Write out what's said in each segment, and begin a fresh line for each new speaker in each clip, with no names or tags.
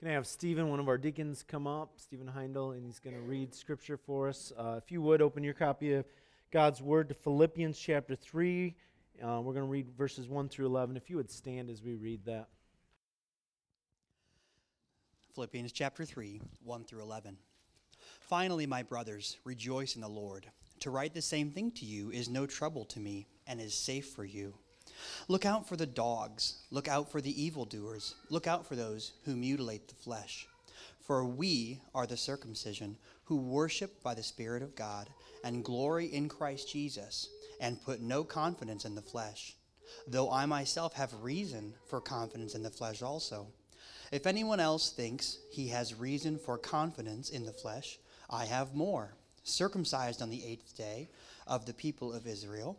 Can I have Stephen, one of our deacons, come up? Stephen Heindel, and he's going to read scripture for us. Uh, if you would, open your copy of God's Word to Philippians chapter 3. Uh, we're going to read verses 1 through 11. If you would stand as we read that.
Philippians chapter 3, 1 through 11. Finally, my brothers, rejoice in the Lord. To write the same thing to you is no trouble to me and is safe for you. Look out for the dogs, look out for the evildoers, look out for those who mutilate the flesh. For we are the circumcision who worship by the Spirit of God and glory in Christ Jesus and put no confidence in the flesh, though I myself have reason for confidence in the flesh also. If anyone else thinks he has reason for confidence in the flesh, I have more. Circumcised on the eighth day of the people of Israel,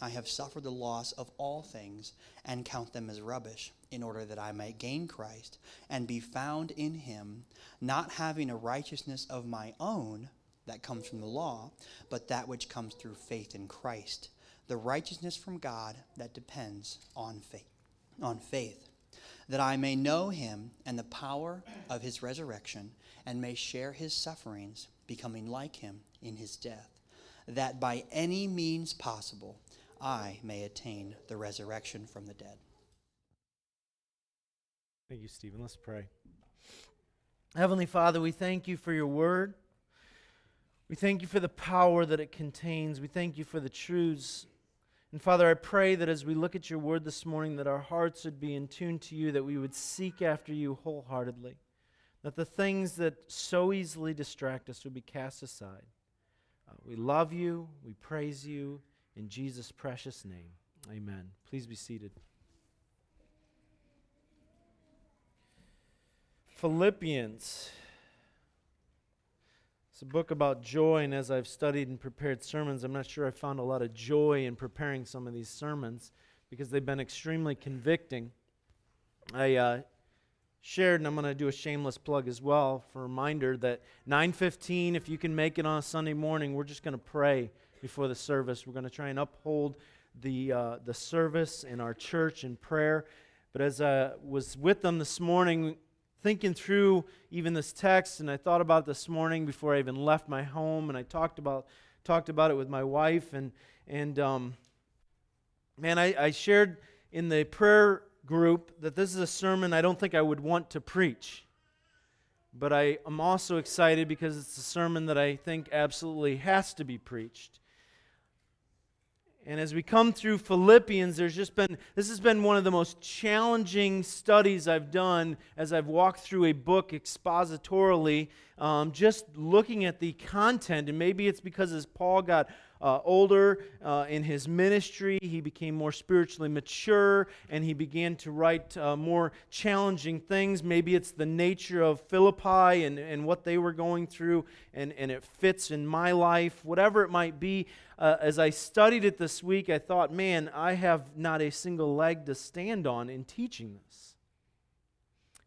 I have suffered the loss of all things and count them as rubbish, in order that I might gain Christ and be found in him, not having a righteousness of my own that comes from the law, but that which comes through faith in Christ, the righteousness from God that depends on faith. On faith that I may know him and the power of his resurrection, and may share his sufferings, becoming like him in his death, that by any means possible I may attain the resurrection from the dead.
Thank you, Stephen. Let's pray. Heavenly Father, we thank you for your word. We thank you for the power that it contains. We thank you for the truths. And Father, I pray that as we look at your word this morning, that our hearts would be in tune to you, that we would seek after you wholeheartedly, that the things that so easily distract us would be cast aside. Uh, we love you. We praise you. In Jesus' precious name, amen. Please be seated. Philippians. It's a book about joy, and as I've studied and prepared sermons, I'm not sure I found a lot of joy in preparing some of these sermons because they've been extremely convicting. I uh, shared, and I'm going to do a shameless plug as well for a reminder that 9:15, if you can make it on a Sunday morning, we're just going to pray before the service. We're going to try and uphold the uh, the service in our church in prayer. But as I was with them this morning, thinking through even this text, and I thought about this morning before I even left my home, and I talked about talked about it with my wife, and and um, man, I, I shared in the prayer group that this is a sermon I don't think I would want to preach. But I am also excited because it's a sermon that I think absolutely has to be preached. And as we come through Philippians, there's just been, this has been one of the most challenging studies I've done as I've walked through a book expositorily, um, just looking at the content. And maybe it's because as Paul got uh, older uh, in his ministry, he became more spiritually mature, and he began to write uh, more challenging things. Maybe it's the nature of Philippi and, and what they were going through, and, and it fits in my life, whatever it might be. Uh, as I studied it this week, I thought, man, I have not a single leg to stand on in teaching this.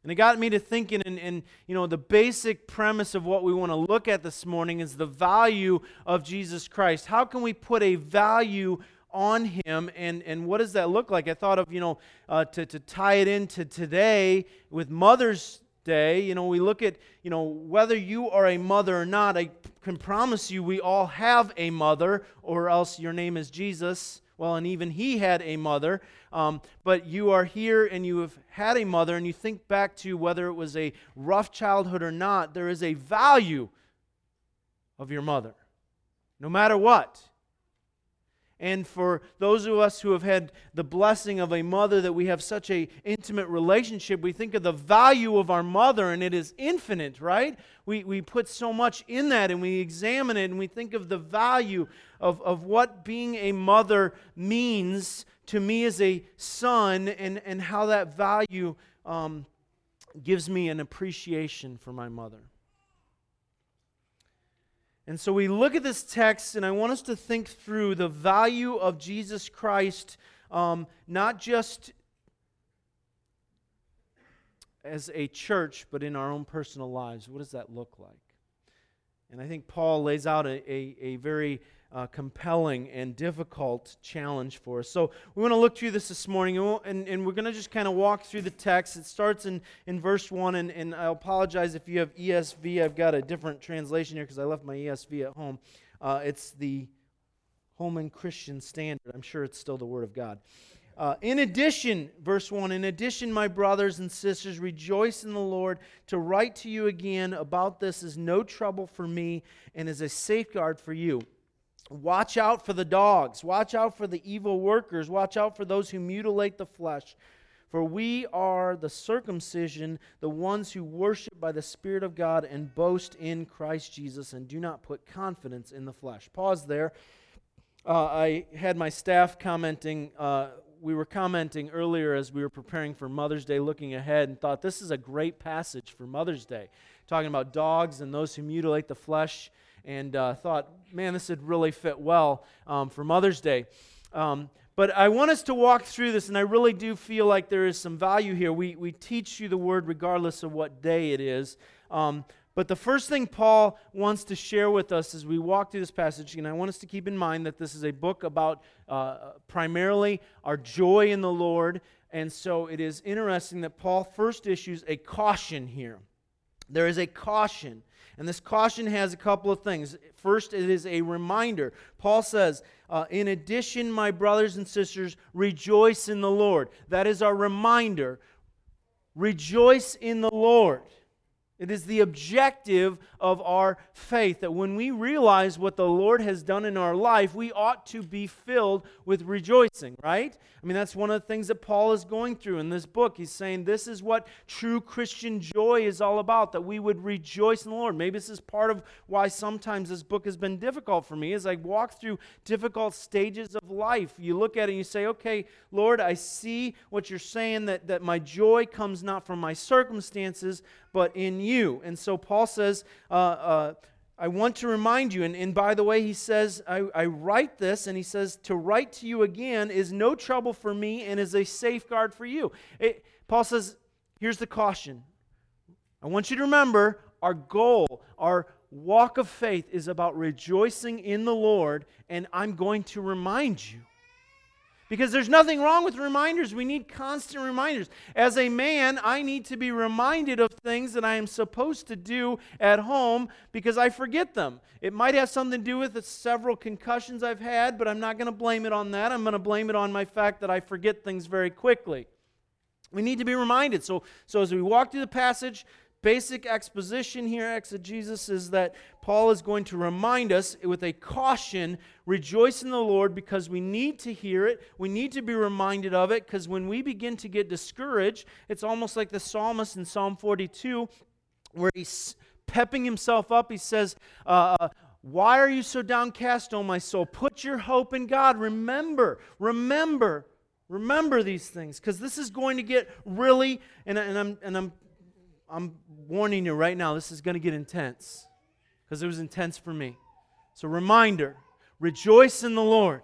And it got me to thinking, and, and you know, the basic premise of what we want to look at this morning is the value of Jesus Christ. How can we put a value on him, and, and what does that look like? I thought of, you know, uh, to, to tie it into today with Mother's Day, you know, we look at, you know, whether you are a mother or not, I can promise you we all have a mother, or else your name is Jesus. Well, and even he had a mother. Um, but you are here and you have had a mother, and you think back to whether it was a rough childhood or not, there is a value of your mother, no matter what. And for those of us who have had the blessing of a mother that we have such a intimate relationship, we think of the value of our mother and it is infinite, right? We, we put so much in that and we examine it and we think of the value of, of what being a mother means to me as a son and, and how that value um, gives me an appreciation for my mother. And so we look at this text, and I want us to think through the value of Jesus Christ, um, not just as a church, but in our own personal lives. What does that look like? And I think Paul lays out a, a, a very uh, compelling and difficult challenge for us. So we want to look through this this morning, and, we'll, and, and we're going to just kind of walk through the text. It starts in, in verse 1, and, and I apologize if you have ESV. I've got a different translation here because I left my ESV at home. Uh, it's the Holman Christian Standard. I'm sure it's still the Word of God. Uh, in addition, verse 1 In addition, my brothers and sisters, rejoice in the Lord. To write to you again about this is no trouble for me and is a safeguard for you. Watch out for the dogs. Watch out for the evil workers. Watch out for those who mutilate the flesh. For we are the circumcision, the ones who worship by the Spirit of God and boast in Christ Jesus and do not put confidence in the flesh. Pause there. Uh, I had my staff commenting. Uh, we were commenting earlier as we were preparing for Mother's Day, looking ahead, and thought this is a great passage for Mother's Day, talking about dogs and those who mutilate the flesh and uh, thought, man, this would really fit well um, for Mother's Day. Um, but I want us to walk through this, and I really do feel like there is some value here. We, we teach you the word regardless of what day it is. Um, but the first thing Paul wants to share with us as we walk through this passage, and I want us to keep in mind that this is a book about uh, primarily our joy in the Lord. And so it is interesting that Paul first issues a caution here. There is a caution. And this caution has a couple of things. First, it is a reminder. Paul says, uh, In addition, my brothers and sisters, rejoice in the Lord. That is our reminder. Rejoice in the Lord. It is the objective of our faith that when we realize what the Lord has done in our life, we ought to be filled with rejoicing, right? I mean, that's one of the things that Paul is going through in this book. He's saying this is what true Christian joy is all about, that we would rejoice in the Lord. Maybe this is part of why sometimes this book has been difficult for me as I walk through difficult stages of life. You look at it and you say, okay, Lord, I see what you're saying, that, that my joy comes not from my circumstances, but in you. And so Paul says, uh, uh, I want to remind you, and, and by the way, he says, I, I write this, and he says, to write to you again is no trouble for me and is a safeguard for you. It, Paul says, here's the caution. I want you to remember our goal, our walk of faith is about rejoicing in the Lord, and I'm going to remind you. Because there's nothing wrong with reminders. We need constant reminders. As a man, I need to be reminded of things that I am supposed to do at home because I forget them. It might have something to do with the several concussions I've had, but I'm not going to blame it on that. I'm going to blame it on my fact that I forget things very quickly. We need to be reminded. So, so as we walk through the passage, basic exposition here, exegesis, is that Paul is going to remind us with a caution rejoice in the Lord because we need to hear it. We need to be reminded of it because when we begin to get discouraged, it's almost like the psalmist in Psalm 42 where he's pepping himself up. He says, uh, uh Why are you so downcast, O my soul? Put your hope in God. Remember, remember. Remember these things because this is going to get really, and, and, I'm, and I'm I'm warning you right now, this is going to get intense because it was intense for me. So, reminder rejoice in the Lord.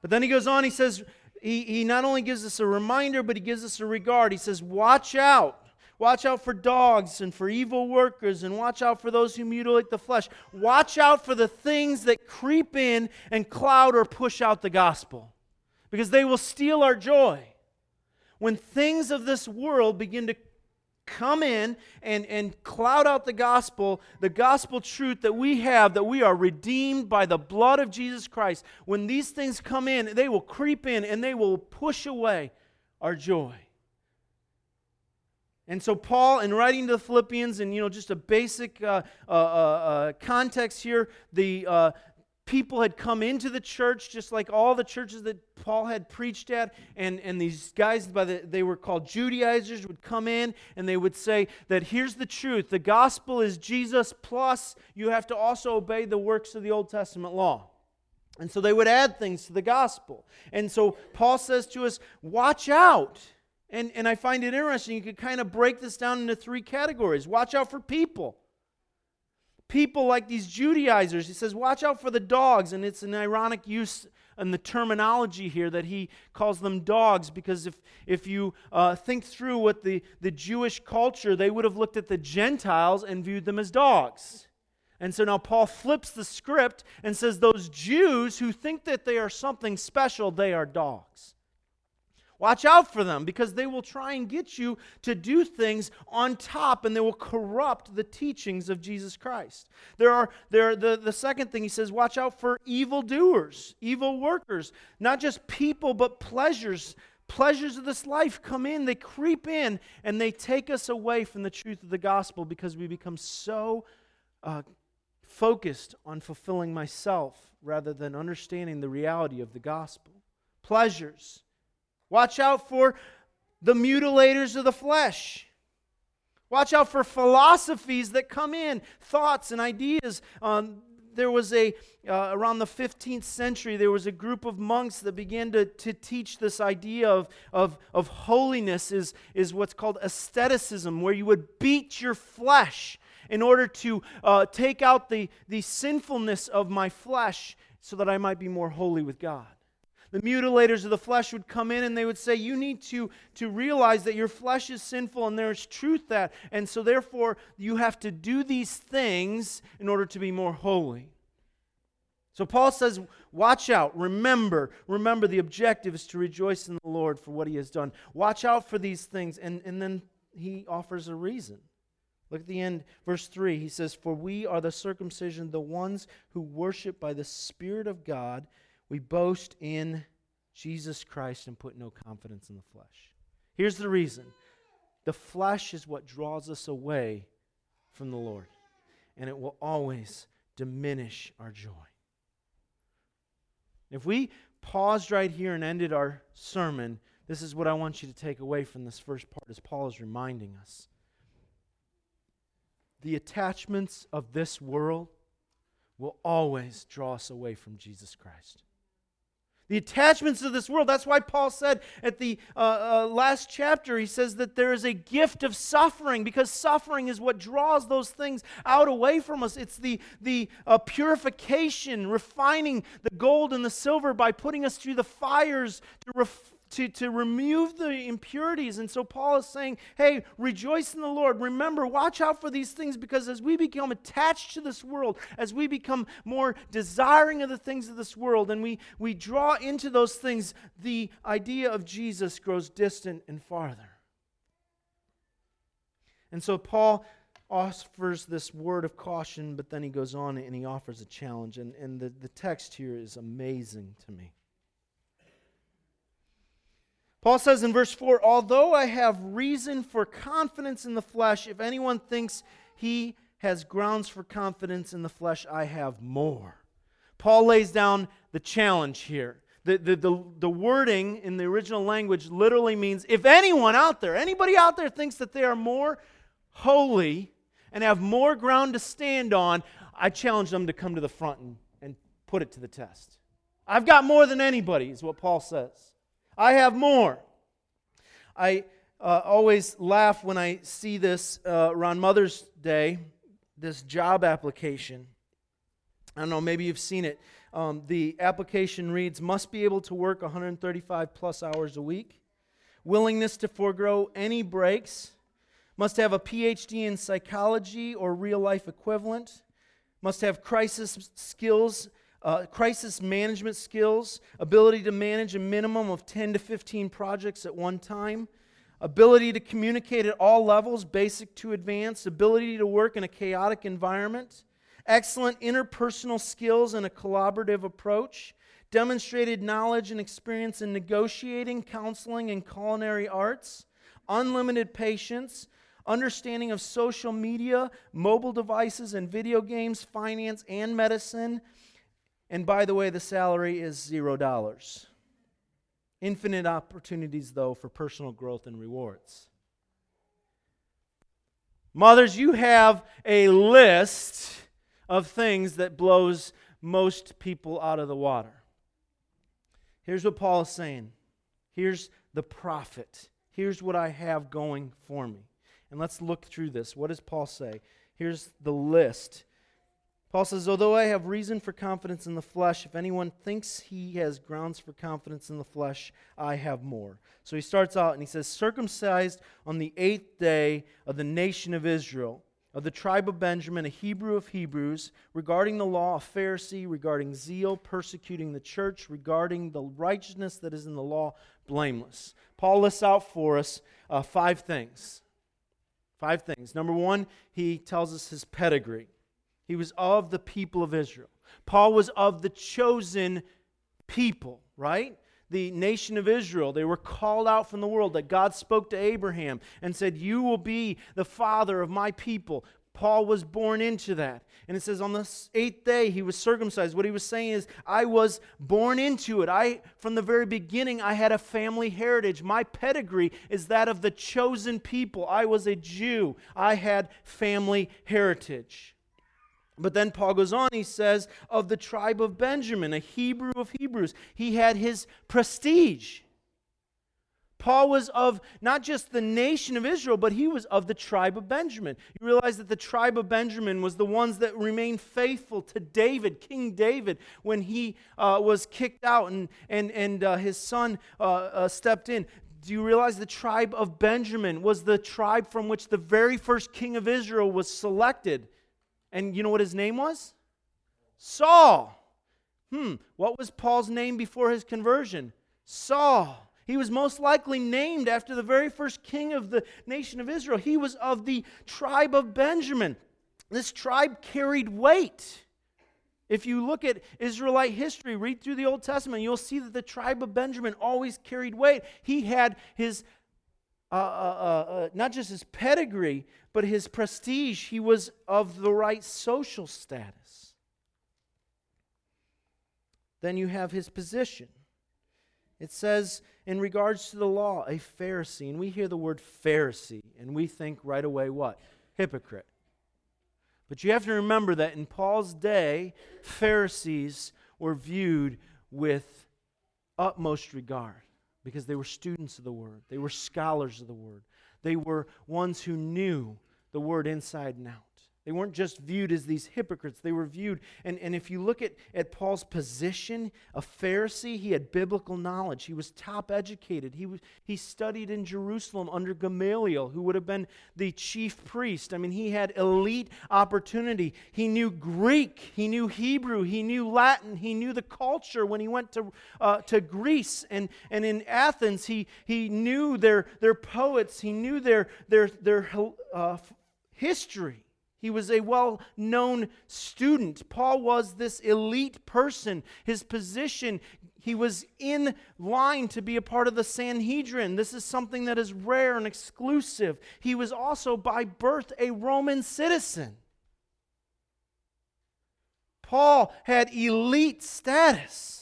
But then he goes on, he says, he, he not only gives us a reminder, but he gives us a regard. He says, Watch out. Watch out for dogs and for evil workers, and watch out for those who mutilate the flesh. Watch out for the things that creep in and cloud or push out the gospel, because they will steal our joy. When things of this world begin to come in and, and cloud out the gospel, the gospel truth that we have, that we are redeemed by the blood of Jesus Christ, when these things come in, they will creep in and they will push away our joy. And so, Paul, in writing to the Philippians, and you know, just a basic uh, uh, uh, uh context here, the, uh, people had come into the church, just like all the churches that Paul had preached at, and, and these guys, by the, they were called Judaizers, would come in and they would say that here's the truth the gospel is Jesus, plus you have to also obey the works of the Old Testament law. And so they would add things to the gospel. And so Paul says to us, watch out. And, and I find it interesting. You could kind of break this down into three categories. Watch out for people. People like these Judaizers. He says, Watch out for the dogs. And it's an ironic use in the terminology here that he calls them dogs because if, if you uh, think through what the, the Jewish culture, they would have looked at the Gentiles and viewed them as dogs. And so now Paul flips the script and says, Those Jews who think that they are something special, they are dogs. Watch out for them because they will try and get you to do things on top and they will corrupt the teachings of Jesus Christ. There are there the, the second thing he says, watch out for evildoers, evil workers, not just people but pleasures. Pleasures of this life come in, they creep in, and they take us away from the truth of the gospel because we become so uh, focused on fulfilling myself rather than understanding the reality of the gospel. Pleasures Watch out for the mutilators of the flesh. Watch out for philosophies that come in, thoughts and ideas. Um, there was a, uh, around the 15th century, there was a group of monks that began to, to teach this idea of, of, of holiness is, is what's called asceticism, where you would beat your flesh in order to uh, take out the, the sinfulness of my flesh so that I might be more holy with God the mutilators of the flesh would come in and they would say, You need to, to realize that your flesh is sinful and there's truth that. And so, therefore, you have to do these things in order to be more holy. So, Paul says, Watch out. Remember, remember the objective is to rejoice in the Lord for what he has done. Watch out for these things. And, and then he offers a reason. Look at the end, verse 3. He says, For we are the circumcision, the ones who worship by the Spirit of God we boast in Jesus Christ and put no confidence in the flesh. Here's the reason the flesh is what draws us away from the Lord, and it will always diminish our joy. If we paused right here and ended our sermon, this is what I want you to take away from this first part as Paul is reminding us. The attachments of this world will always draw us away from Jesus Christ. The attachments of this world. That's why Paul said at the uh, uh, last chapter, he says that there is a gift of suffering because suffering is what draws those things out away from us. It's the, the uh, purification, refining the gold and the silver by putting us through the fires to ref- to, to remove the impurities. And so Paul is saying, hey, rejoice in the Lord. Remember, watch out for these things because as we become attached to this world, as we become more desiring of the things of this world, and we, we draw into those things, the idea of Jesus grows distant and farther. And so Paul offers this word of caution, but then he goes on and he offers a challenge. And, and the, the text here is amazing to me. Paul says in verse 4 Although I have reason for confidence in the flesh, if anyone thinks he has grounds for confidence in the flesh, I have more. Paul lays down the challenge here. The, the, the, the, wording in the original language literally means if anyone out there, anybody out there thinks that they are more holy and have more ground to stand on, I challenge them to come to the front and, and put it to the test. I've got more than anybody, is what Paul says. I have more. I uh, always laugh when I see this uh, around Mother's Day, this job application. I don't know, maybe you've seen it. Um, the application reads must be able to work 135 plus hours a week, willingness to forego any breaks, must have a PhD in psychology or real life equivalent, must have crisis skills uh, crisis management skills, ability to manage a minimum of 10 to 15 projects at one time, ability to communicate at all levels, basic to advanced, ability to work in a chaotic environment, excellent interpersonal skills and a collaborative approach, demonstrated knowledge and experience in negotiating, counseling, and culinary arts, unlimited patience, understanding of social media, mobile devices and video games, finance and medicine, and by the way, the salary is zero dollars. Infinite opportunities, though, for personal growth and rewards. Mothers, you have a list of things that blows most people out of the water. Here's what Paul is saying. Here's the profit. Here's what I have going for me. And let's look through this. What does Paul say? Here's the list Paul says, Although I have reason for confidence in the flesh, if anyone thinks he has grounds for confidence in the flesh, I have more. So he starts out and he says, Circumcised on the eighth day of the nation of Israel, of the tribe of Benjamin, a Hebrew of Hebrews, regarding the law, a Pharisee, regarding zeal, persecuting the church, regarding the righteousness that is in the law, blameless. Paul lists out for us uh, five things. Five things. Number one, he tells us his pedigree. He was of the people of Israel. Paul was of the chosen people, right? The nation of Israel. They were called out from the world, that God spoke to Abraham and said, You will be the father of my people. Paul was born into that. And it says on the eighth day he was circumcised. What he was saying is, I was born into it. I, from the very beginning, I had a family heritage. My pedigree is that of the chosen people. I was a Jew. I had family heritage. But then Paul goes on, he says, of the tribe of Benjamin, a Hebrew of Hebrews. He had his prestige. Paul was of not just the nation of Israel, but he was of the tribe of Benjamin. You realize that the tribe of Benjamin was the ones that remained faithful to David, King David, when he uh, was kicked out and, and, and uh, his son uh, uh stepped in. Do you realize the tribe of Benjamin was the tribe from which the very first king of Israel was selected? And you know what his name was? Saul. Hmm, what was Paul's name before his conversion? Saul. He was most likely named after the very first king of the nation of Israel. He was of the tribe of Benjamin. This tribe carried weight. If you look at Israelite history, read through the Old Testament, you'll see that the tribe of Benjamin always carried weight. He had his, uh, uh, uh, uh not just his pedigree, but his prestige. He was of the right social status. Then you have his position. It says, in regards to the law, a Pharisee. And we hear the word Pharisee, and we think right away what? Hypocrite. But you have to remember that in Paul's day, Pharisees were viewed with utmost regard because they were students of the Word, they were scholars of the Word, they were ones who knew the Word inside and out. They weren't just viewed as these hypocrites. They were viewed, and, and if you look at, at Paul's position, a Pharisee, he had biblical knowledge. He was top educated. He, was, he studied in Jerusalem under Gamaliel, who would have been the chief priest. I mean, he had elite opportunity. He knew Greek, he knew Hebrew, he knew Latin, he knew the culture when he went to, uh, to Greece. And, and in Athens, he, he knew their, their poets, he knew their, their, their uh, history. He was a well known student. Paul was this elite person. His position, he was in line to be a part of the Sanhedrin. This is something that is rare and exclusive. He was also by birth a Roman citizen. Paul had elite status.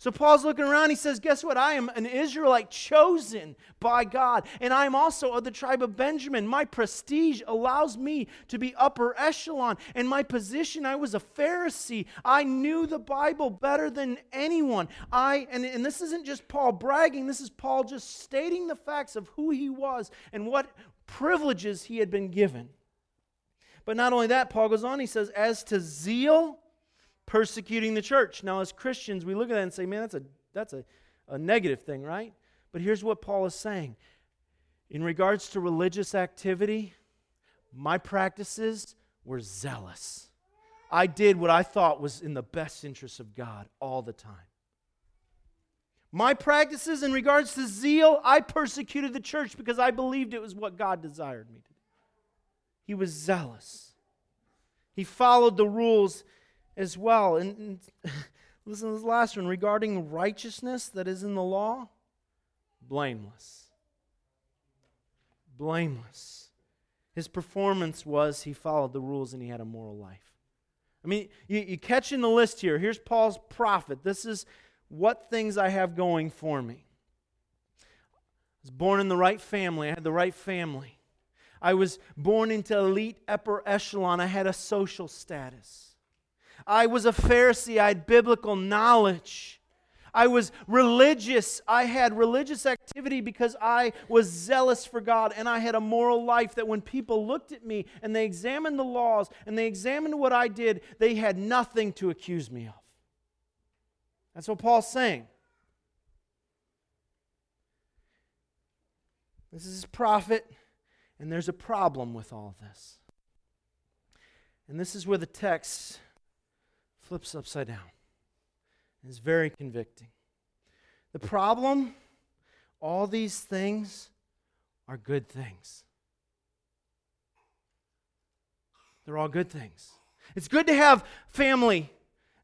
So Paul's looking around. He says, Guess what? I am an Israelite chosen by God, and I am also of the tribe of Benjamin. My prestige allows me to be upper echelon. And my position, I was a Pharisee. I knew the Bible better than anyone. I and, and this isn't just Paul bragging, this is Paul just stating the facts of who he was and what privileges he had been given. But not only that, Paul goes on, he says, As to zeal, persecuting the church. Now, as Christians, we look at that and say, man, that's a, that's a, a negative thing, right? But here's what Paul is saying in regards to religious activity, my practices were zealous. I did what I thought was in the best interest of God all the time. My practices in regards to zeal, I persecuted the church because I believed it was what God desired me to do. He was zealous. He followed the rules as well. And, and listen to this last one regarding righteousness that is in the law blameless. Blameless. His performance was he followed the rules and he had a moral life. I mean, you, you catch in the list here. Here's Paul's profit. This is what things I have going for me. I was born in the right family. I had the right family. I was born into elite upper echelon. I had a social status. I was a Pharisee. I had biblical knowledge. I was religious. I had religious activity because I was zealous for God and I had a moral life that when people looked at me and they examined the laws and they examined what I did, they had nothing to accuse me of. That's what Paul's saying. This is his profit, and there's a problem with all this. And this is where the text flips upside down. It's very convicting. The problem, all these things are good things. They're all good things. It's good to have family.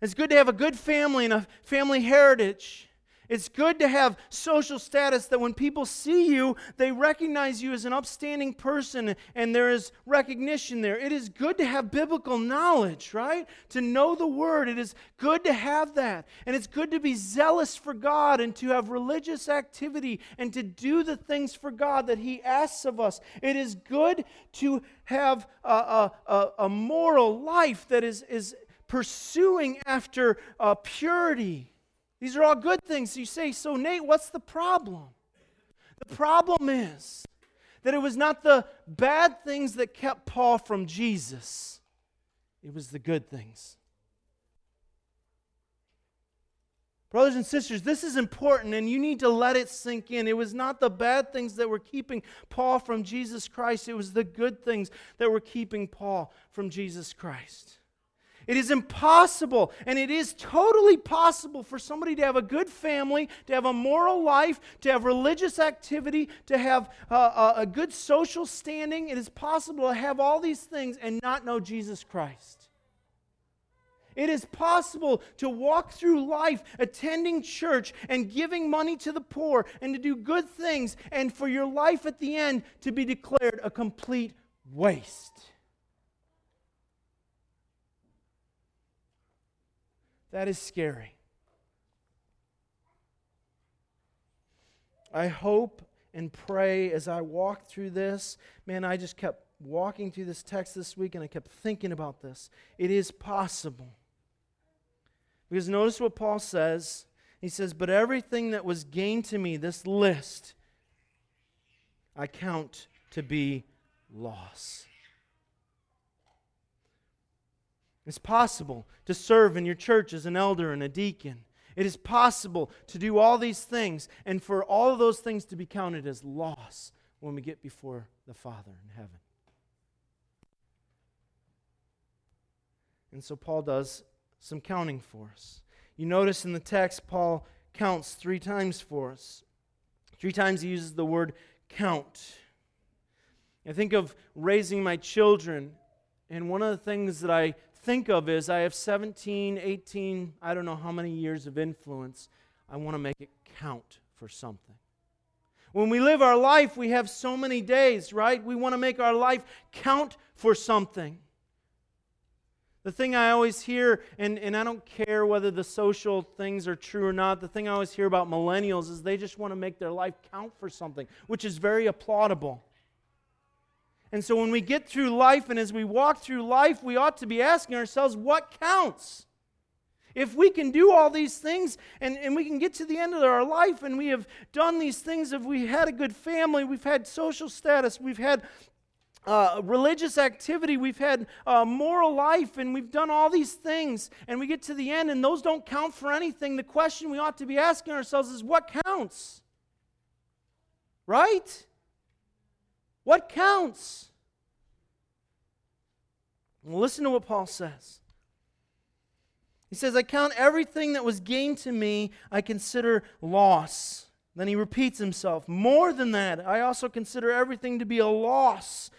It's good to have a good family and a family heritage. It's good to have social status that when people see you, they recognize you as an upstanding person and there is recognition there. It is good to have biblical knowledge, right? To know the word. It is good to have that. And it's good to be zealous for God and to have religious activity and to do the things for God that He asks of us. It is good to have a, a, a, a moral life that is, is pursuing after uh, purity these are all good things. You say, so Nate, what's the problem? The problem is that it was not the bad things that kept Paul from Jesus, it was the good things. Brothers and sisters, this is important and you need to let it sink in. It was not the bad things that were keeping Paul from Jesus Christ, it was the good things that were keeping Paul from Jesus Christ. It is impossible, and it is totally possible for somebody to have a good family, to have a moral life, to have religious activity, to have uh, a good social standing. It is possible to have all these things and not know Jesus Christ. It is possible to walk through life attending church and giving money to the poor and to do good things, and for your life at the end to be declared a complete waste. That is scary. I hope and pray as I walk through this. Man, I just kept walking through this text this week and I kept thinking about this. It is possible. Because notice what Paul says. He says, But everything that was gained to me, this list, I count to be loss. It's possible to serve in your church as an elder and a deacon. It is possible to do all these things and for all of those things to be counted as loss when we get before the Father in heaven. And so Paul does some counting for us. You notice in the text, Paul counts three times for us. Three times he uses the word count. I think of raising my children, and one of the things that I think of is I have 17, 18, I don't know how many years of influence. I want to make it count for something. When we live our life, we have so many days, right? We want to make our life count for something. The thing I always hear, and, and I don't care whether the social things are true or not, the thing I always hear about millennials is they just want to make their life count for something, which is very applaudable. And so when we get through life and as we walk through life, we ought to be asking ourselves, what counts? If we can do all these things and, and we can get to the end of our life and we have done these things, if we had a good family, we've had social status, we've had uh, religious activity, we've had uh, moral life, and we've done all these things, and we get to the end and those don't count for anything, the question we ought to be asking ourselves is what counts? Right? What counts? Listen to what Paul says. He says, I count everything that was gained to me, I consider loss. Then he repeats himself. More than that, I also consider everything to be a loss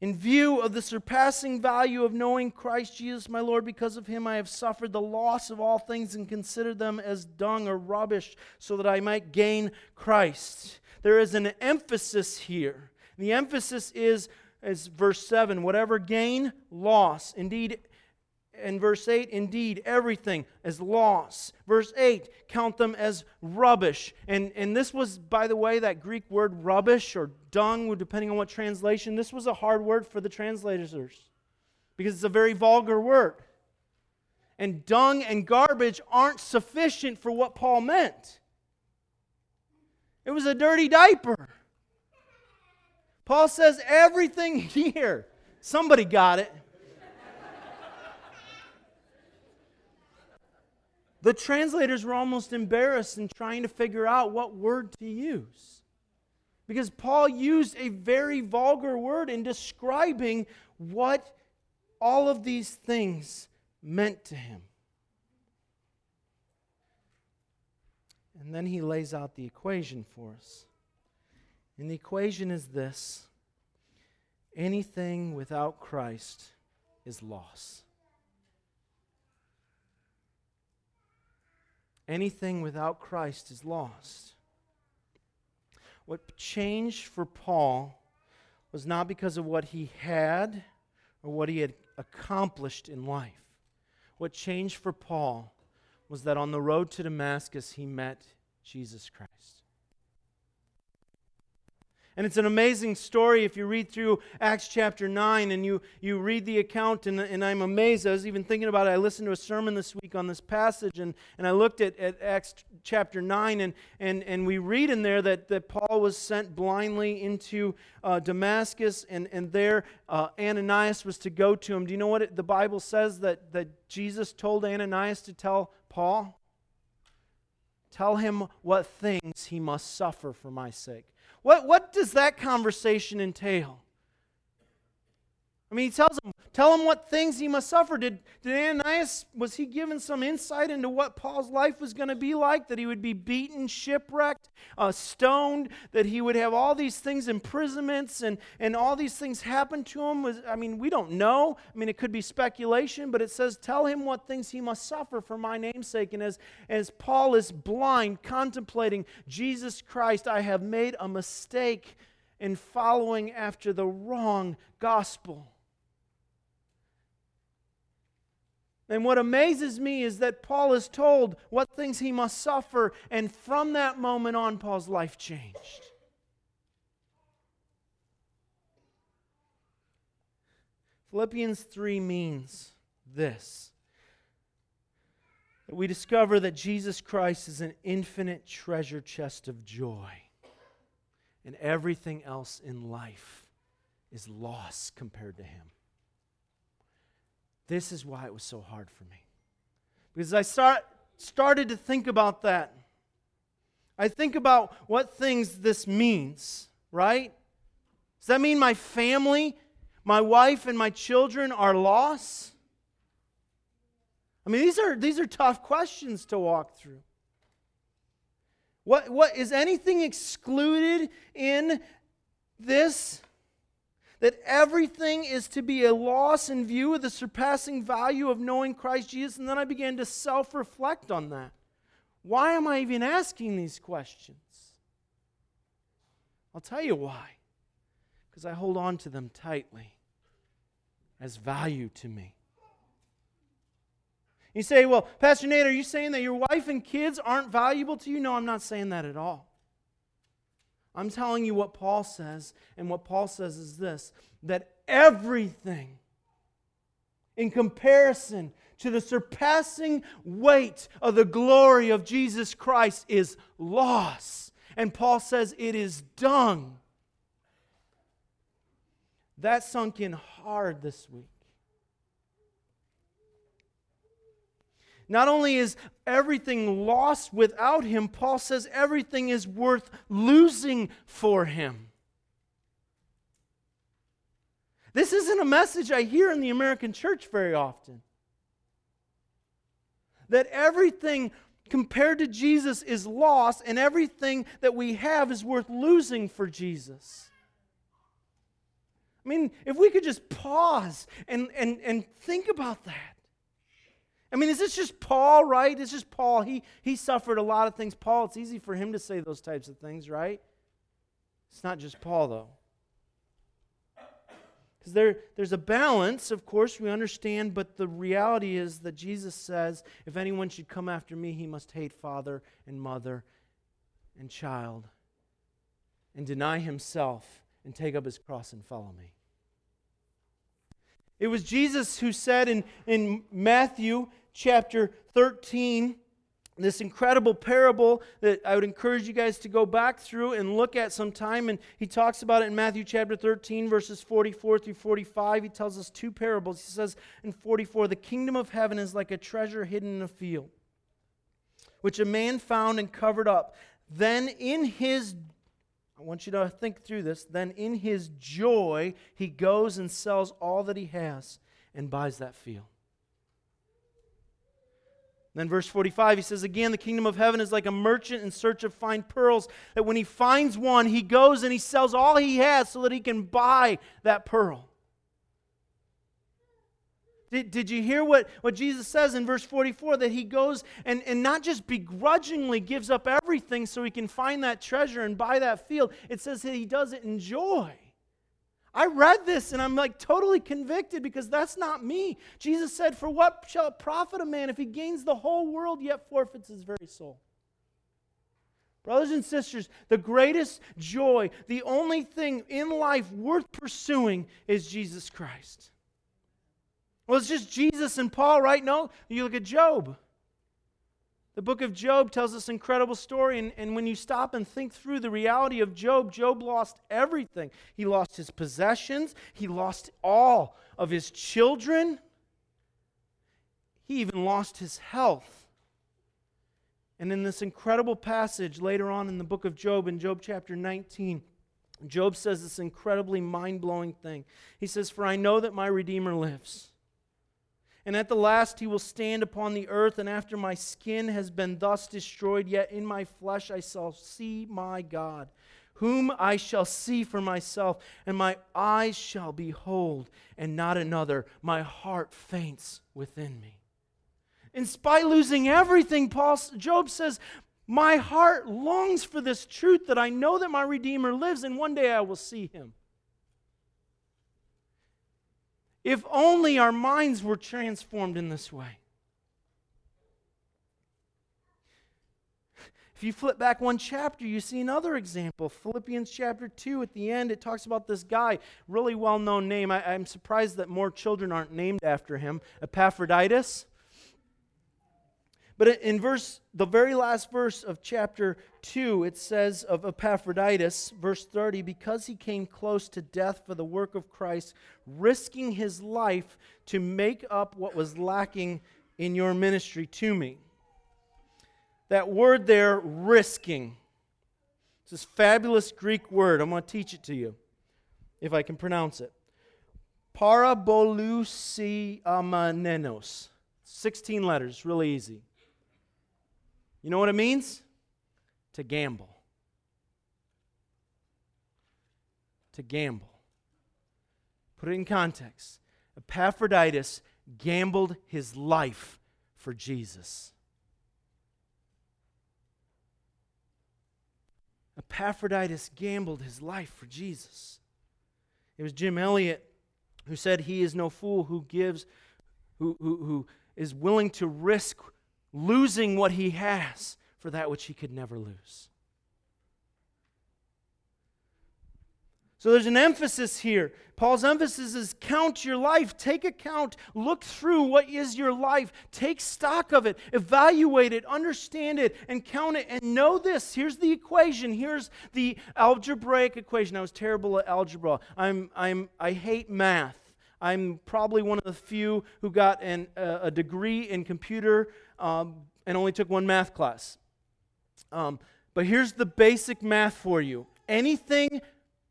in view of the surpassing value of knowing Christ Jesus my Lord, because of him I have suffered the loss of all things and consider them as dung or rubbish, so that I might gain Christ there is an emphasis here. The emphasis is, as verse 7, whatever gain, loss. Indeed, in verse 8, indeed, everything is loss. Verse 8, count them as rubbish. And, and this was, by the way, that Greek word rubbish or dung, depending on what translation, this was a hard word for the translators because it's a very vulgar word. and dung and garbage aren't sufficient for what Paul meant. It was a dirty diaper. Paul says everything here. Somebody got it. the translators were almost embarrassed in trying to figure out what word to use. Because Paul used a very vulgar word in describing what all of these things meant to him. And then he lays out the equation for us. And the equation is this anything without Christ is loss. Anything without Christ is lost. What changed for Paul was not because of what he had or what he had accomplished in life. What changed for Paul was that on the road to Damascus, he met Jesus Christ. And it's an amazing story if you read through Acts chapter 9 and you, you read the account, and, and I'm amazed. I was even thinking about it. I listened to a sermon this week on this passage, and, and I looked at, at Acts chapter 9, and, and, and we read in there that, that Paul was sent blindly into uh, Damascus, and, and there uh, Ananias was to go to him. Do you know what it, the Bible says that, that Jesus told Ananias to tell Paul? Tell him what things he must suffer for my sake. What, what does that conversation entail? I mean, he tells him, tell him what things he must suffer. Did, did Ananias, was he given some insight into what Paul's life was going to be like? That he would be beaten, shipwrecked, uh, stoned, that he would have all these things, imprisonments, and, and all these things happen to him? Was, I mean, we don't know. I mean, it could be speculation, but it says, tell him what things he must suffer for my namesake. And as, as Paul is blind, contemplating Jesus Christ, I have made a mistake in following after the wrong gospel. And what amazes me is that Paul is told what things he must suffer, and from that moment on, Paul's life changed. Philippians 3 means this that we discover that Jesus Christ is an infinite treasure chest of joy, and everything else in life is loss compared to him. This is why it was so hard for me. Because I start, started to think about that. I think about what things this means, right? Does that mean my family, my wife, and my children are lost? I mean, these are, these are tough questions to walk through. What, what is anything excluded in this? That everything is to be a loss in view of the surpassing value of knowing Christ Jesus. And then I began to self reflect on that. Why am I even asking these questions? I'll tell you why. Because I hold on to them tightly as value to me. You say, well, Pastor Nate, are you saying that your wife and kids aren't valuable to you? No, I'm not saying that at all. I'm telling you what Paul says, and what Paul says is this that everything, in comparison to the surpassing weight of the glory of Jesus Christ, is loss. And Paul says it is dung. That sunk in hard this week. Not only is everything lost without him, Paul says everything is worth losing for him. This isn't a message I hear in the American church very often. That everything compared to Jesus is lost, and everything that we have is worth losing for Jesus. I mean, if we could just pause and, and, and think about that. I mean, is this just Paul, right? It's just Paul. He, he suffered a lot of things. Paul, it's easy for him to say those types of things, right? It's not just Paul, though. Because there, there's a balance, of course, we understand, but the reality is that Jesus says, if anyone should come after me, he must hate father and mother and child and deny himself and take up his cross and follow me. It was Jesus who said in, in Matthew chapter 13 this incredible parable that I would encourage you guys to go back through and look at sometime. And he talks about it in Matthew chapter 13, verses 44 through 45. He tells us two parables. He says in 44, The kingdom of heaven is like a treasure hidden in a field, which a man found and covered up. Then in his I want you to think through this. Then in his joy, he goes and sells all that he has and buys that field. Then, verse 45, he says, Again, the kingdom of heaven is like a merchant in search of fine pearls, that when he finds one, he goes and he sells all he has so that he can buy that pearl. Did, did you hear what, what Jesus says in verse 44? That he goes and, and not just begrudgingly gives up everything so he can find that treasure and buy that field. It says that he does it in joy. I read this and I'm like totally convicted because that's not me. Jesus said, For what shall it profit a man if he gains the whole world yet forfeits his very soul? Brothers and sisters, the greatest joy, the only thing in life worth pursuing is Jesus Christ. Well, it's just Jesus and Paul, right? No, you look at Job. The book of Job tells this incredible story, and, and when you stop and think through the reality of Job, Job lost everything. He lost his possessions, he lost all of his children, he even lost his health. And in this incredible passage later on in the book of Job, in Job chapter 19, Job says this incredibly mind blowing thing. He says, For I know that my Redeemer lives and at the last he will stand upon the earth, and after my skin has been thus destroyed, yet in my flesh I shall see my God, whom I shall see for myself, and my eyes shall behold, and not another. My heart faints within me. In spite losing everything, Paul Job says, My heart longs for this truth that I know that my Redeemer lives, and one day I will see him. If only our minds were transformed in this way. If you flip back one chapter, you see another example. Philippians chapter 2, at the end, it talks about this guy, really well known name. I, am surprised that more children aren't named after him Epaphroditus. But in verse, the very last verse of chapter 2, it says of Epaphroditus, verse 30, because he came close to death for the work of Christ, risking his life to make up what was lacking in your ministry to me. That word there, risking, it's this fabulous Greek word. I'm going to teach it to you, if I can pronounce it. Parabolusiamenos. 16 letters, really easy. You know what it means? To gamble. To gamble. Put it in context. Epaphroditus gambled his life for Jesus. Epaphroditus gambled his life for Jesus. It was Jim Elliot who said he is no fool who gives, who, who, who is willing to risk losing what he has for that which he could never lose. So there's an emphasis here. Paul's emphasis is count your life, take account, look through what is your life, take stock of it, evaluate it, understand it, and count it. And know this here's the equation. Here's the algebraic equation. I was terrible at algebra. I'm, I'm, I hate math. I'm probably one of the few who got an, a degree in computer um, and only took one math class. Um, but here's the basic math for you anything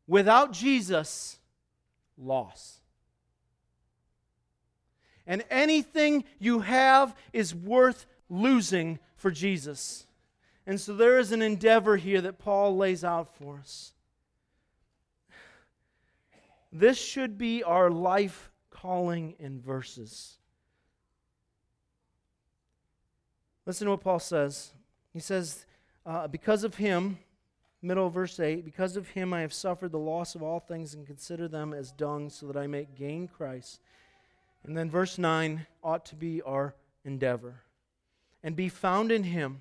without Jesus, loss. And anything you have is worth losing for Jesus. And so there is an endeavor here that Paul lays out for us. This should be our life calling in verses. Listen to what Paul says. He says, uh, Because of him, middle of verse 8, because of him I have suffered the loss of all things and consider them as dung so that I may gain Christ. And then verse 9 ought to be our endeavor. And be found in him,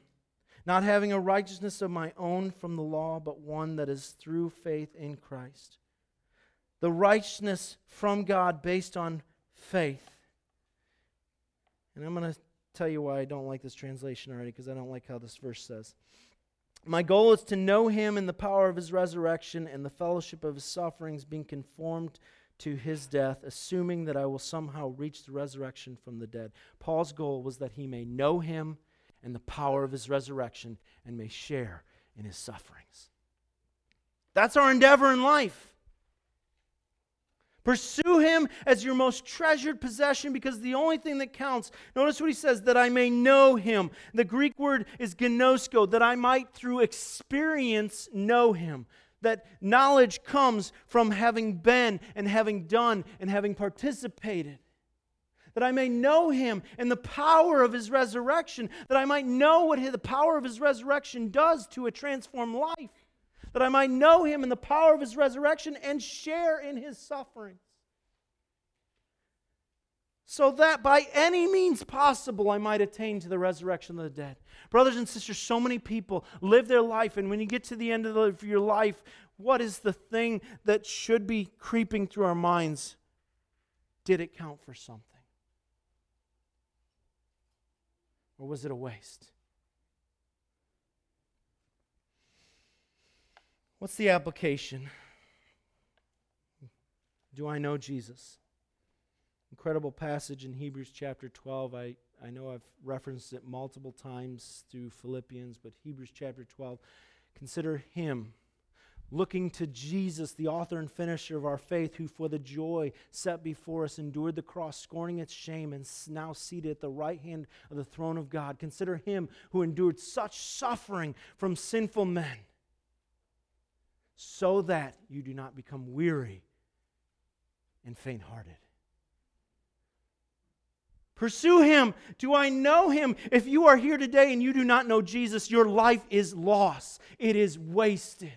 not having a righteousness of my own from the law, but one that is through faith in Christ. The righteousness from God based on faith. And I'm going to tell you why I don't like this translation already, because I don't like how this verse says. My goal is to know him in the power of his resurrection and the fellowship of his sufferings, being conformed to his death, assuming that I will somehow reach the resurrection from the dead. Paul's goal was that he may know him and the power of his resurrection and may share in his sufferings. That's our endeavor in life. Pursue him as your most treasured possession because the only thing that counts, notice what he says, that I may know him. The Greek word is gnosko, that I might through experience know him. That knowledge comes from having been and having done and having participated. That I may know him and the power of his resurrection. That I might know what the power of his resurrection does to a transformed life that I might know him in the power of his resurrection and share in his sufferings. So that by any means possible I might attain to the resurrection of the dead. Brothers and sisters, so many people live their life, and when you get to the end of your life, what is the thing that should be creeping through our minds? Did it count for something? Or was it a waste? What's the application? Do I know Jesus? Incredible passage in Hebrews chapter 12. I, I know I've referenced it multiple times through Philippians, but Hebrews chapter 12. Consider him looking to Jesus, the author and finisher of our faith, who for the joy set before us endured the cross, scorning its shame, and now seated at the right hand of the throne of God. Consider him who endured such suffering from sinful men so that you do not become weary and faint hearted. Pursue him. Do I know him? If you are here today and you do not know Jesus, your life is lost, it is wasted.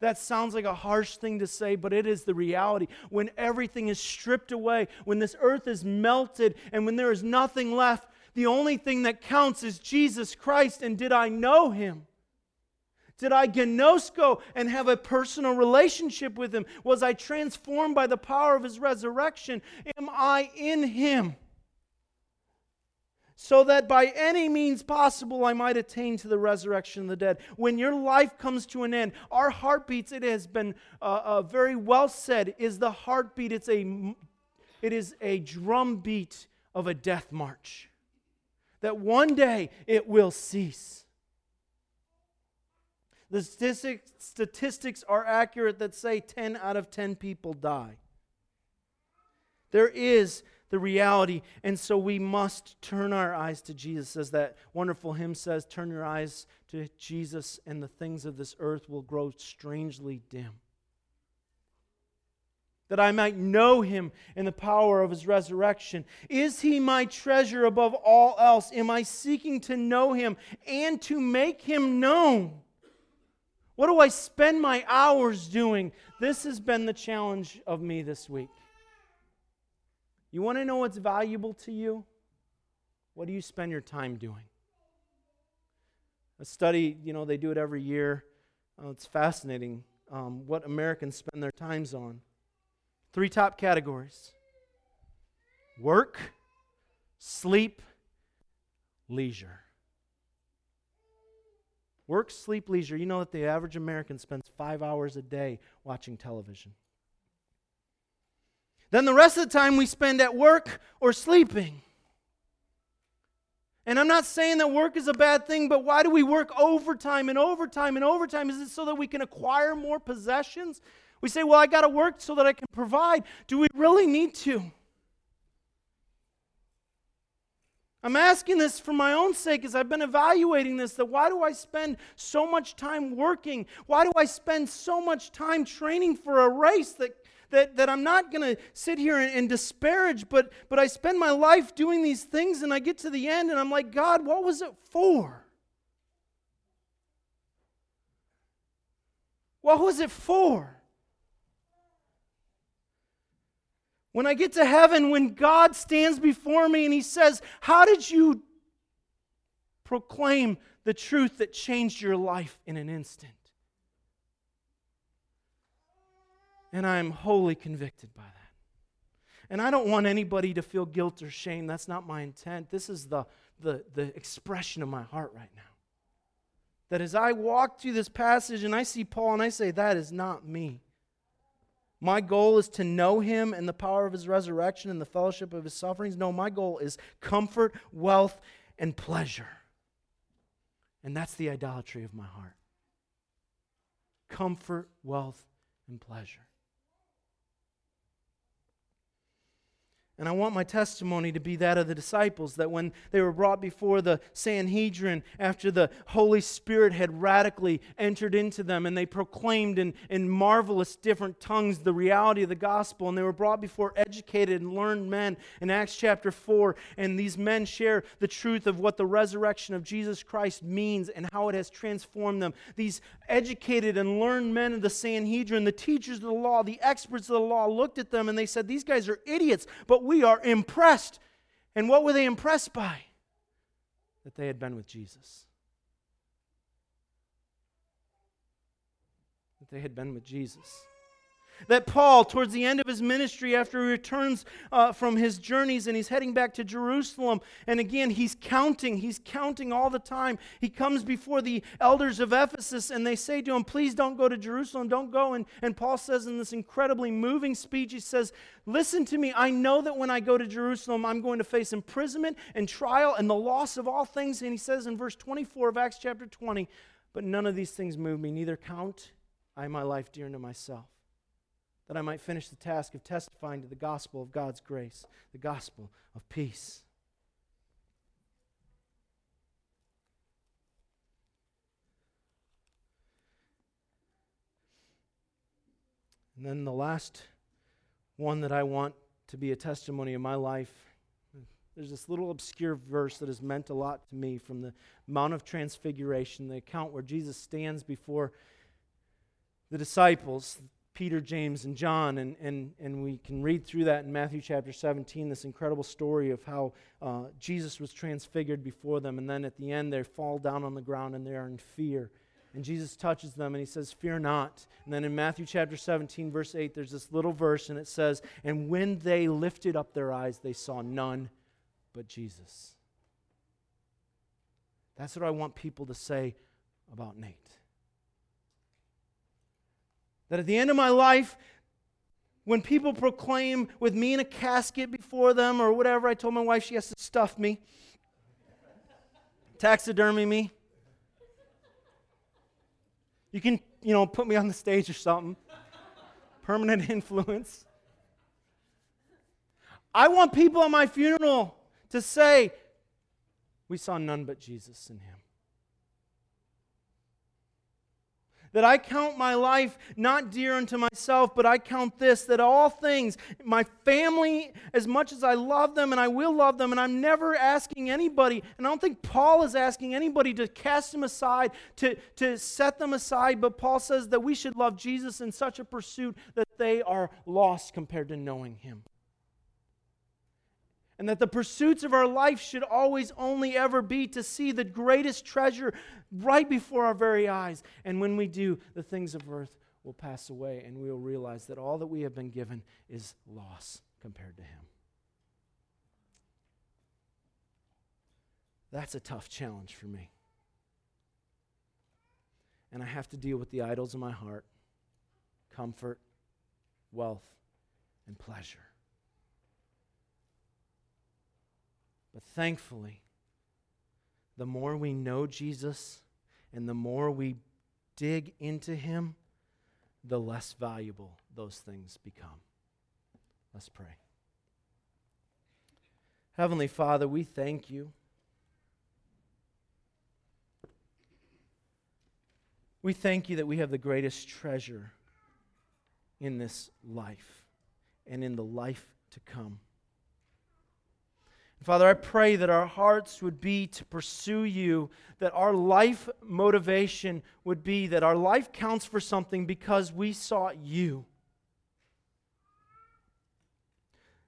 That sounds like a harsh thing to say, but it is the reality. When everything is stripped away, when this earth is melted, and when there is nothing left, the only thing that counts is Jesus Christ. And did I know him? Did I gnosko and have a personal relationship with him? Was I transformed by the power of his resurrection? Am I in him? So that by any means possible I might attain to the resurrection of the dead. When your life comes to an end, our heartbeats, it has been uh, uh, very well said, is the heartbeat. It's a, it is a drum beat of a death march. That one day it will cease. The statistics, are accurate that say 10 out of 10 people die. There is the reality, and so we must turn our eyes to Jesus. As that wonderful hymn says, turn your eyes to Jesus, and the things of this earth will grow strangely dim. That I might know him in the power of his resurrection. Is he my treasure above all else? Am I seeking to know him and to make him known? What do I spend my hours doing? This has been the challenge of me this week. You want to know what's valuable to you? What do you spend your time doing? A study, you know, they do it every year. Uh, it's fascinating um, what Americans spend their times on. Three top categories work, sleep, leisure. Work, sleep, leisure. You know that the average American spends five hours a day watching television. Then the rest of the time we spend at work or sleeping. And I'm not saying that work is a bad thing, but why do we work overtime and overtime and overtime? Is it so that we can acquire more possessions? We say, well, I got to work so that I can provide. Do we really need to? I'm asking this for my own sake as I've been evaluating this that why do I spend so much time working? Why do I spend so much time training for a race that, that, that I'm not going to sit here and, and disparage, but, but I spend my life doing these things and I get to the end and I'm like, God, what was it for? What was it for? When I get to heaven, when God stands before me and He says, How did you proclaim the truth that changed your life in an instant? And I am wholly convicted by that. And I don't want anybody to feel guilt or shame. That's not my intent. This is the, the, the expression of my heart right now. That as I walk through this passage and I see Paul and I say, that is not me. My goal is to know him and the power of his resurrection and the fellowship of his sufferings. No, my goal is comfort, wealth, and pleasure. And that's the idolatry of my heart comfort, wealth, and pleasure. And I want my testimony to be that of the disciples that when they were brought before the Sanhedrin after the Holy Spirit had radically entered into them and they proclaimed in, in marvelous different tongues the reality of the gospel, and they were brought before educated and learned men in Acts chapter 4, and these men share the truth of what the resurrection of Jesus Christ means and how it has transformed them. These educated and learned men of the Sanhedrin, the teachers of the law, the experts of the law, looked at them and they said, These guys are idiots, but we are impressed. And what were they impressed by? That they had been with Jesus. That they had been with Jesus. That Paul, towards the end of his ministry, after he returns uh, from his journeys and he's heading back to Jerusalem, and again, he's counting, he's counting all the time. He comes before the elders of Ephesus and they say to him, Please don't go to Jerusalem, don't go. And, and Paul says in this incredibly moving speech, he says, Listen to me, I know that when I go to Jerusalem, I'm going to face imprisonment and trial and the loss of all things. And he says in verse 24 of Acts chapter 20, But none of these things move me, neither count I my life dear unto myself that I might finish the task of testifying to the gospel of God's grace, the gospel of peace. And then the last one that I want to be a testimony of my life. There's this little obscure verse that has meant a lot to me from the Mount of Transfiguration, the account where Jesus stands before the disciples, Peter, James, and John. And, and, and we can read through that in Matthew chapter 17, this incredible story of how uh, Jesus was transfigured before them. And then at the end, they fall down on the ground and they are in fear. And Jesus touches them and he says, Fear not. And then in Matthew chapter 17, verse 8, there's this little verse and it says, And when they lifted up their eyes, they saw none but Jesus. That's what I want people to say about Nate. That at the end of my life, when people proclaim with me in a casket before them or whatever, I told my wife she has to stuff me, taxidermy me. You can, you know, put me on the stage or something. Permanent influence. I want people at my funeral to say, We saw none but Jesus in him. That I count my life not dear unto myself, but I count this that all things, my family, as much as I love them and I will love them, and I'm never asking anybody, and I don't think Paul is asking anybody to cast them aside, to, to set them aside, but Paul says that we should love Jesus in such a pursuit that they are lost compared to knowing him and that the pursuits of our life should always only ever be to see the greatest treasure right before our very eyes. And when we do, the things of earth will pass away, and we will realize that all that we have been given is loss compared to Him. That's a tough challenge for me. And I have to deal with the idols of my heart comfort, wealth, and pleasure. But thankfully, the more we know Jesus and the more we dig into him, the less valuable those things become. Let's pray. Heavenly Father, we thank you. We thank you that we have the greatest treasure in this life and in the life to come. Father, I pray that our hearts would be to pursue you, that our life motivation would be that our life counts for something because we sought you.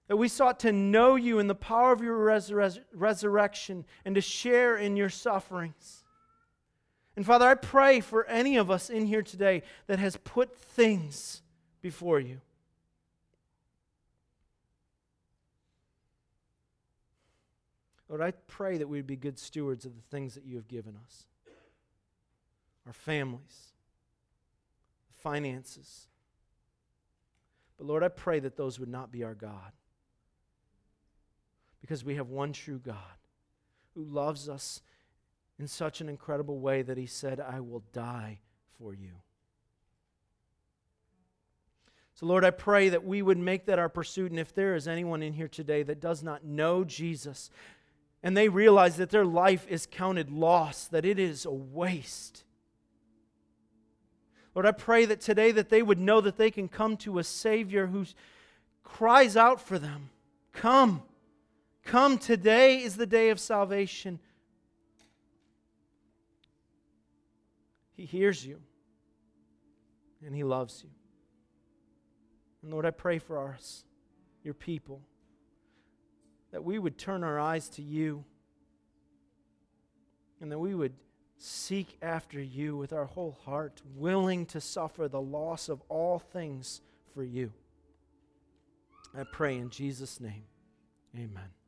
That we sought to know you in the power of your resur- resurrection and to share in your sufferings. And Father, I pray for any of us in here today that has put things before you Lord, I pray that we would be good stewards of the things that you have given us our families, finances. But Lord, I pray that those would not be our God. Because we have one true God who loves us in such an incredible way that he said, I will die for you. So, Lord, I pray that we would make that our pursuit. And if there is anyone in here today that does not know Jesus, and they realize that their life is counted loss, that it is a waste. Lord, I pray that today that they would know that they can come to a Savior who cries out for them. Come. Come, today is the day of salvation. He hears you and He loves you. And Lord, I pray for us, your people, that we would turn our eyes to you and that we would seek after you with our whole heart, willing to suffer the loss of all things for you. I pray in Jesus' name. Amen.